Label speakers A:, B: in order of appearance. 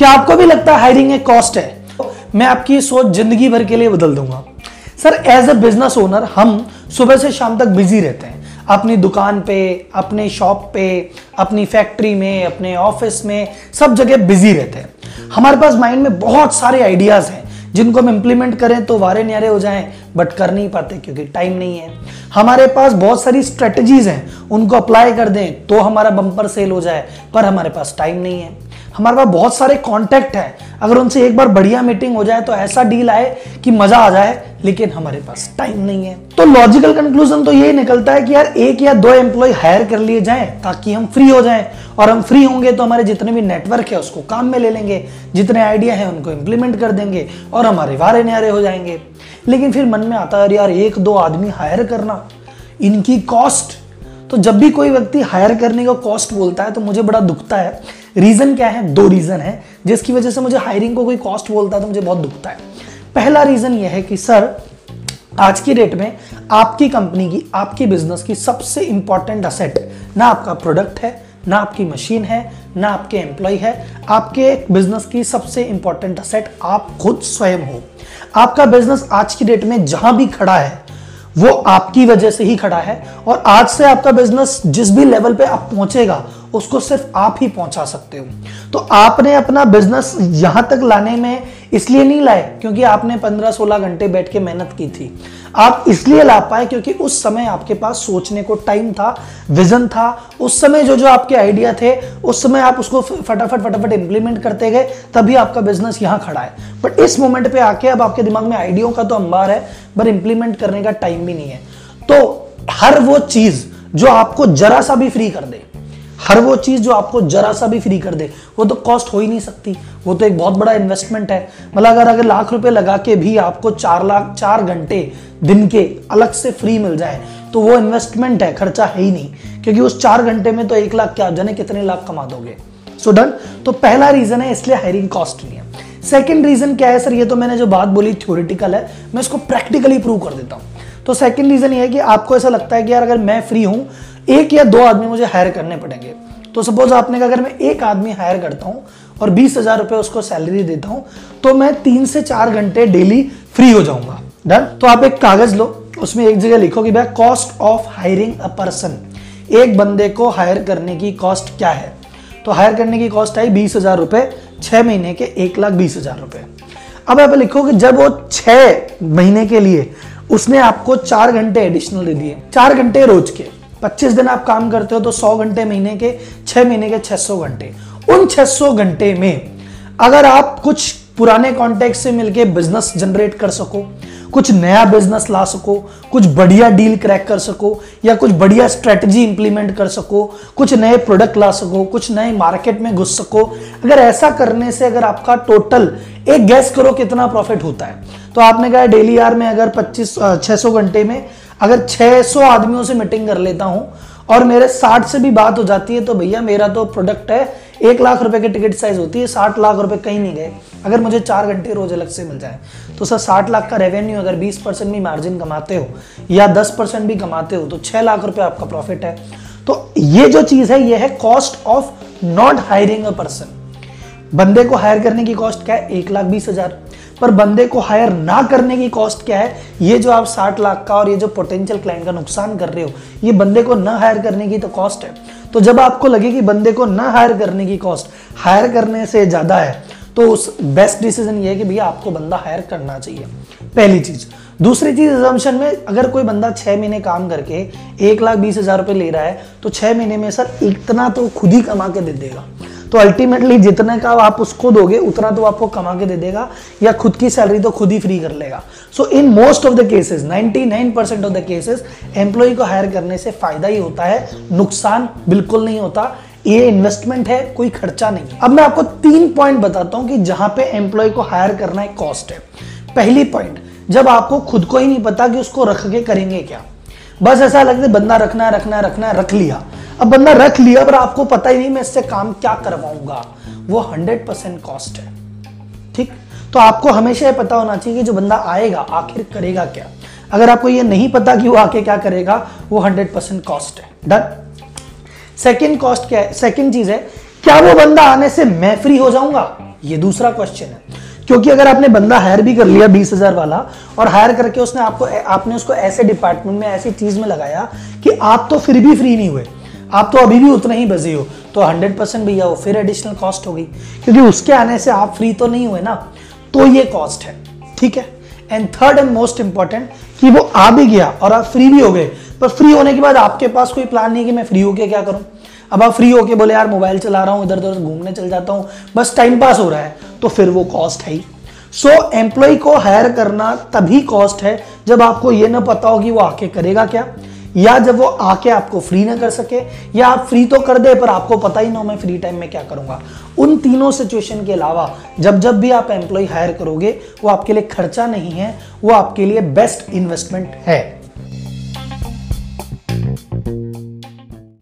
A: क्या आपको भी लगता है हायरिंग एक कॉस्ट है? मैं आपकी सोच ज़िंदगी भर के लिए बदल दूँगा। Sir as a business owner हम सुबह से शाम तक बिज़ी रहते हैं। अपनी दुकान पे, अपने शॉप पे, अपनी फैक्ट्री में, अपने ऑफ़िस में, सब जगह बिज़ी रहते हैं। हमारे पास माइंड में बहुत सारे आइडियाज़ हैं। जिनको हम इंप्लीमेंट करें तो वारे न्यारे हो जाएँ बट कर नहीं पाते क्योंकि टाइम नहीं है। हमारे पास बहुत सारी स्ट्रेटजीज हैं। उनको अप्लाई कर दें तो हमारा बम्पर सेल हो जाए, पर हमारे पास टाइम नहीं है। हमारे पास बहुत सारे कॉन्टैक्ट हैं। अगर उनसे एक बार बढ़िया मीटिंग हो जाए तो ऐसा डील आए कि मज़ा आ जाए, लेकिन हमारे पास टाइम नहीं है। तो लॉजिकल कंक्लूजन तो यही निकलता है कि यार, एक या दो एम्प्लॉय हायर कर लिए जाएँ, ताकि हम फ्री हो जाएँ। और हम फ्री होंगे तो हमारे जितने भी नेटवर्क है, उसको काम में ले लेंगे। जितने आइडिया है, उनको इंप्लीमेंट कर देंगे, और हमारे वारे न्यारे हो जाएँगे। लेकिन फिर मन में आता है यार, एक दो आदमी हायर करना, इनकी कॉस्ट तो जब भी कोई व्यक्ति हायर करने का कॉस्ट बोलता है तो मुझे बड़ा दुखता है। रीजन क्या है? दो रीजन है। जिसकी वजह से मुझे हायरिंग को कोई कॉस्ट बोलता है तो मुझे बहुत दुखता है। पहला रीजन यह है कि, सर, आज की डेट में आपकी कंपनी की, आपकी बिज़नेस की सबसे इंपॉर्टेंट असेट ना आपका प्रोडक्ट है, ना आपकी मशीन है, ना आपके एम्प्लॉय है, आपके बिज़नेस की सबसे इंपॉर्टेंट असेट आप खुद स्वयं हो। आपका बिज़नेस आज की डेट में जहाँ भी खड़ा है वो आपकी वजह से ही खड़ा है और आज से आपका बिज़नेस जिस भी लेवल पे आप पहुंचेगा, उसको सिर्फ़ आप ही पहुँचा सकते हो। तो आपने अपना बिज़नेस यहाँ तक लाने में इसलिए नहीं लाए, क्योंकि आपने 15-16 घंटे बैठ के मेहनत की थी। आप इसलिए ला पाए क्योंकि उस समय आपके पास सोचने को टाइम था विजन था। उस समय जो जो आपके आइडिया थे, उस समय आप उसको फटाफट फटाफट इंप्लीमेंट करते गए, तभी आपका बिज़नेस यहाँ खड़ा है। बट इस मोमेंट पे आके अब आपके दिमाग में आइडियो का तो अंबार है, पर इंप्लीमेंट करने का टाइम भी नहीं है। तो हर वो चीज़ जो आपको जरा सा भी फ्री कर दे हर वो चीज़ जो आपको जरा सा भी फ्री कर दे, वो तो कॉस्ट हो ही नहीं सकती। वो तो एक बहुत बड़ा इन्वेस्टमेंट है। मतलब अगर अगर लाख रुपए लगा के भी आपको चार लाख, चार घंटे दिन के अलग से फ्री मिल जाए तो वो इन्वेस्टमेंट है, खर्चा है ही नहीं। क्योंकि उस चार घंटे में तो एक लाख क्या, जाने कितने लाख कमा दोगे। सो डन तो पहला रीजन है, इसलिए हायरिंग कॉस्ट नहीं है। सेकेंड रीजन क्या है सर ये तो मैंने जो बात बोली थ्योरिटिकल है। मैं इसको प्रैक्टिकली प्रूव कर देता हूँ। तो सेकेंड रीजन ये है कि आपको ऐसा लगता है कि यार अगर मैं फ्री हूँ, एक या दो आदमी मुझे हायर करने पड़ेंगे। तो सपोज़ आपने कहा, अगर मैं एक आदमी हायर करता हूँ और बीस हज़ार रुपए उसको सैलरी देता हूँ तो मैं तीन से चार घंटे डेली फ्री हो जाऊँगा। डन तो आप एक कागज़ लो, उसमें एक जगह लिखो कि भाई cost of hiring a person एक बंदे को हायर करने की कॉस्ट क्या है? तो हायर करने की कॉस्ट आई बीस हज़ार रुपए छह महीने के एक लाख बीस हज़ार रुपए अब आप लिखो कि जब वो छह महीने के लिए उसने आपको चार घंटे एडिशनल दे दिए। चार घंटे रोज के। 25 दिन आप काम करते हो तो 100 घंटे महीने के 6 महीने के 600 घंटे। उन 600 घंटे में अगर आप कुछ पुराने कॉन्टेक्ट से मिलके बिज़नेस जनरेट कर सको कुछ नया बिज़नेस ला सको, कुछ बढ़िया डील क्रैक कर सको, या कुछ बढ़िया स्ट्रेटजी इंप्लीमेंट कर सको, कुछ नए प्रोडक्ट ला सको, कुछ नए मार्केट में घुस सको। अगर ऐसा करने से अगर आपका टोटल एक गैस करो कितना प्रॉफिट होता है। तो आपने कहा डेली आर में अगर 25 600 घंटे में अगर 600 आदमियों से मीटिंग कर लेता हूँ और मेरे 60 से भी बात हो जाती है तो भैया मेरा तो प्रोडक्ट है, एक लाख रुपए की टिकट साइज़ होती है, साठ लाख रुपए कहीं नहीं गए। अगर मुझे चार घंटे रोज अलग से मिल जाए तो सर साठ लाख का रेवेन्यू अगर बीस परसेंट भी मार्जिन कमाते हो, या दस परसेंट भी कमाते हो तो छह लाख रुपए आपका प्रॉफिट है। तो ये जो चीज़ है, ये है cost of not hiring a person बंदे को हायर करने की कॉस्ट क्या है? एक लाख बीस हज़ार। पर बंदे को हायर ना करने की कॉस्ट क्या है? ये जो आप साठ लाख का और ये जो पोटेंशियल क्लाइंट का नुकसान कर रहे हो, ये बंदे को ना हायर करने की तो कॉस्ट है। तो जब आपको लगे कि बंदे को ना हायर करने की कॉस्ट हायर करने से ज़्यादा है तो उस बेस्ट डिसीज़न ये है कि भैया आपको बंदा हायर करना चाहिए। पहली चीज़। दूसरी चीज़ एजम्पन में, अगर कोई बंदा छह महीने काम करके एक लाख बीस हज़ार रुपए ले रहा है तो छह महीने में सर इतना तो खुद ही कमा के दे देगा। तो अल्टीमेटली जितने का आप उसको दोगे, उतना तो आपको कमा के दे देगा, या खुद की सैलरी तो खुद ही फ्री कर लेगा। So in most of the cases 99 percent of the cases employ को हायर करने से फ़ायदा ही होता है, नुकसान बिल्कुल नहीं होता। ये इन्वेस्टमेंट है, कोई खर्चा नहीं अब मैं आपको तीन पॉइंट बताता हूँ कि जहाँ पे एम्प्लॉय को हायर करना एक कॉस्ट है। पहली पॉइंट जब आपको खुद को ही नहीं पता कि उसको रख के करेंगे क्या। बस ऐसा लगता है, बंदा रखना है रखना है रखना है रख लिया। अब बंदा रख लिया, पर आपको पता ही नहीं मैं इससे काम क्या करवाऊँगा। वो हंड्रेड परसेंट कॉस्ट है। ठीक? तो आपको हमेशा ये पता होना चाहिए कि जो बंदा आएगा, आखिर करेगा क्या? अगर आपको ये नहीं पता कि वो आके क्या करेगा, वो हंड्रेड परसेंट कॉस्ट है। डन सेकेंड कॉस्ट क्या है? सेकेंड चीज़ है, क्या वो बंदा आने से मैं फ्री हो जाऊँगा? ये दूसरा क्वेश्चन है। क्योंकि अगर आपने बंदा हायर भी कर लिया बीस हज़ार वाला, और हायर करके उसने आपको आपने उसको ऐसे डिपार्टमेंट में, ऐसी चीज़ में लगाया कि आप तो फिर भी फ्री नहीं हुए। आप तो अभी भी उतना ही बजे हो तो 100 परसेंट भैया हो फिर एडिशनल कॉस्ट हो गई क्योंकि उसके आने से आप फ्री तो नहीं हुए ना तो ये कॉस्ट है ठीक है? And third and most important कि वो आ भी गया और आप फ्री भी हो गए पर फ्री होने के बाद आपके पास कोई प्लान नहीं कि मैं फ्री होके क्या करूँ। अब आप फ्री होके बोले यार मोबाइल चला रहा हूँ इधर उधर घूमने चल जाता हूँ बस टाइम पास हो रहा है। तो फिर वो कॉस्ट है ही। सो so, एम्प्लॉय को हायर करना तभी कॉस्ट है जब आपको ये ना पता हो कि वो आके करेगा क्या। या जब वो आके आपको फ्री ना कर सके, या आप फ्री तो कर दे, पर आपको पता ही ना हो मैं फ्री टाइम में क्या करूँगा। उन तीनों सिचुएशन के अलावा, जब जब भी आप एम्प्लॉय हायर करोगे, वो आपके लिए खर्चा नहीं है, वो आपके लिए बेस्ट इन्वेस्टमेंट है।